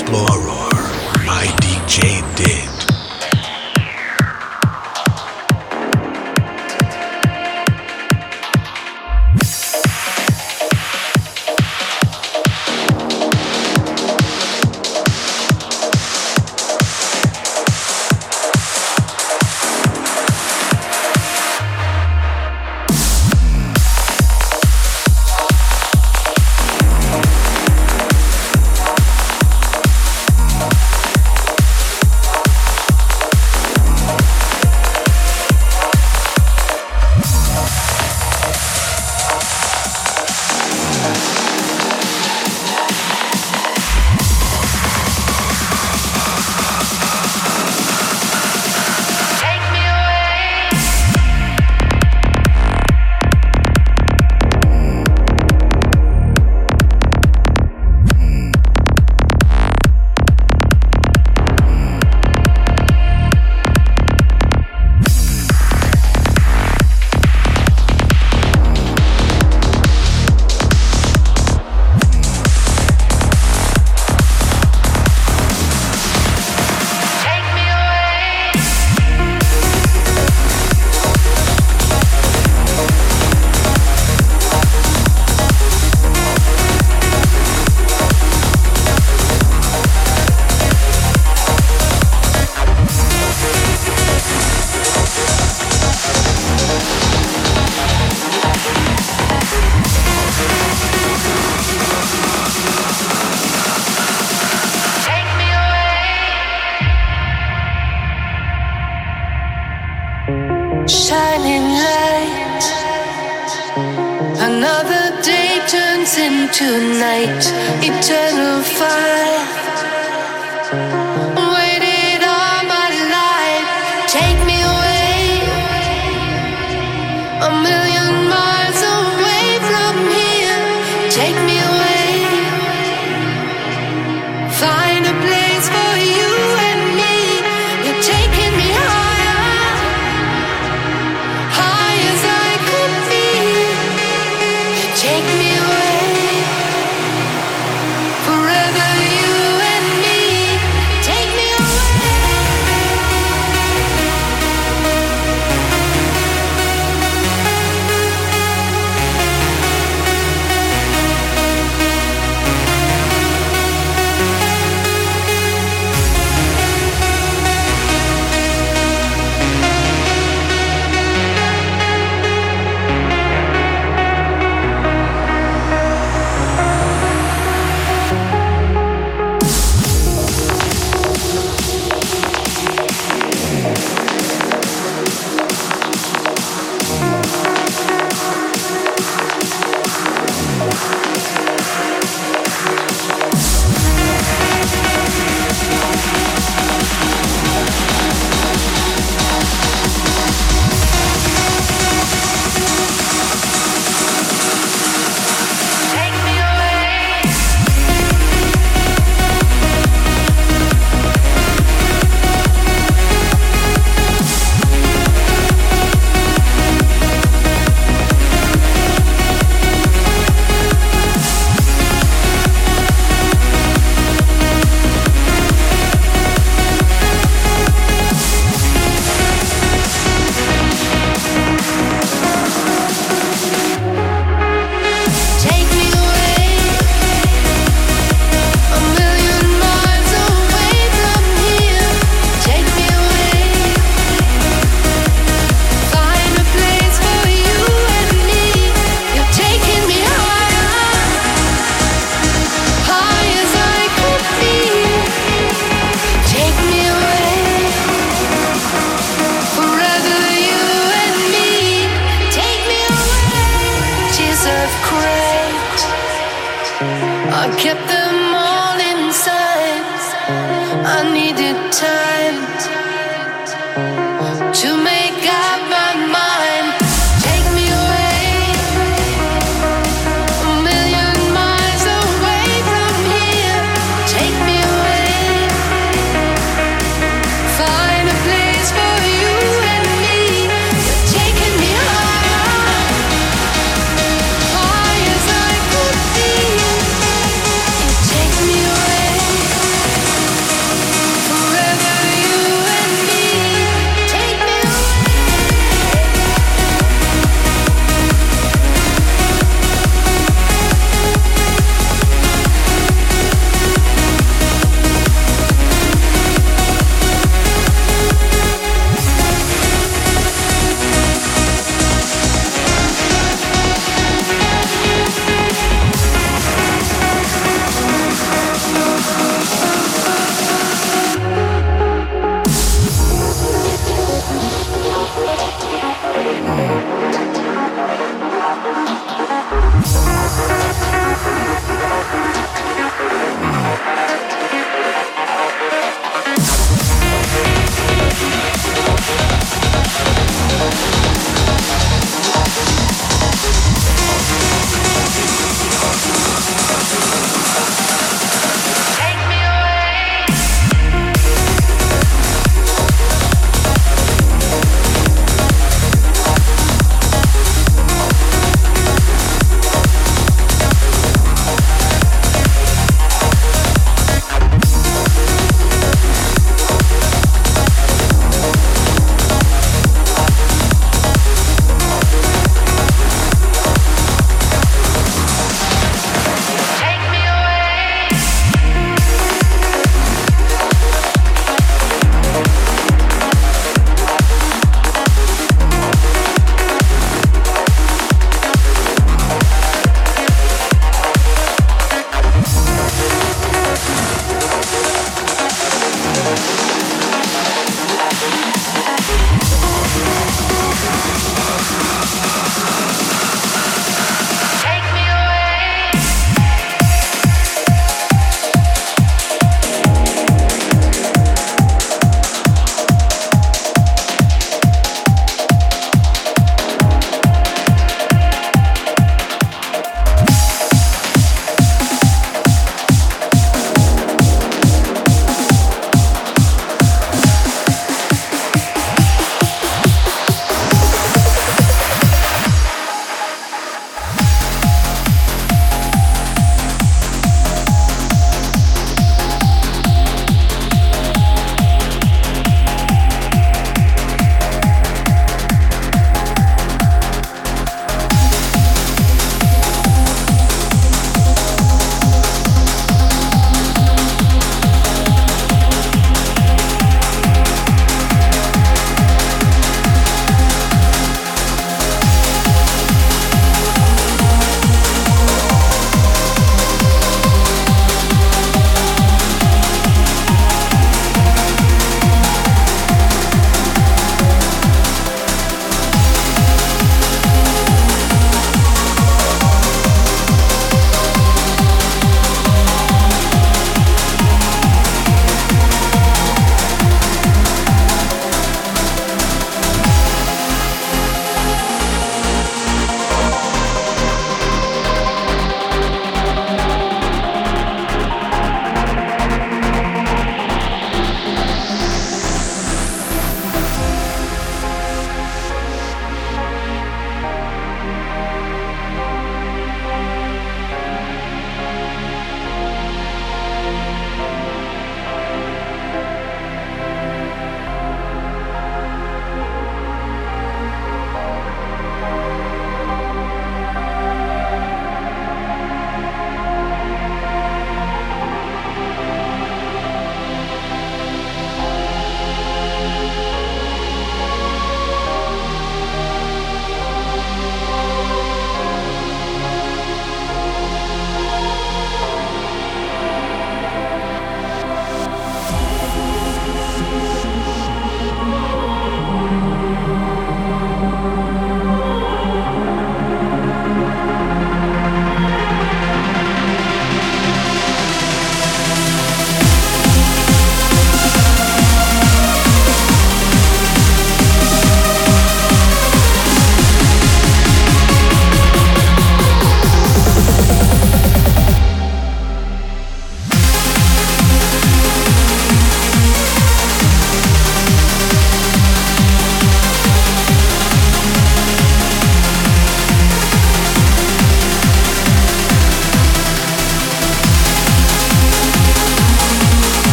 Explorer by DJ Did.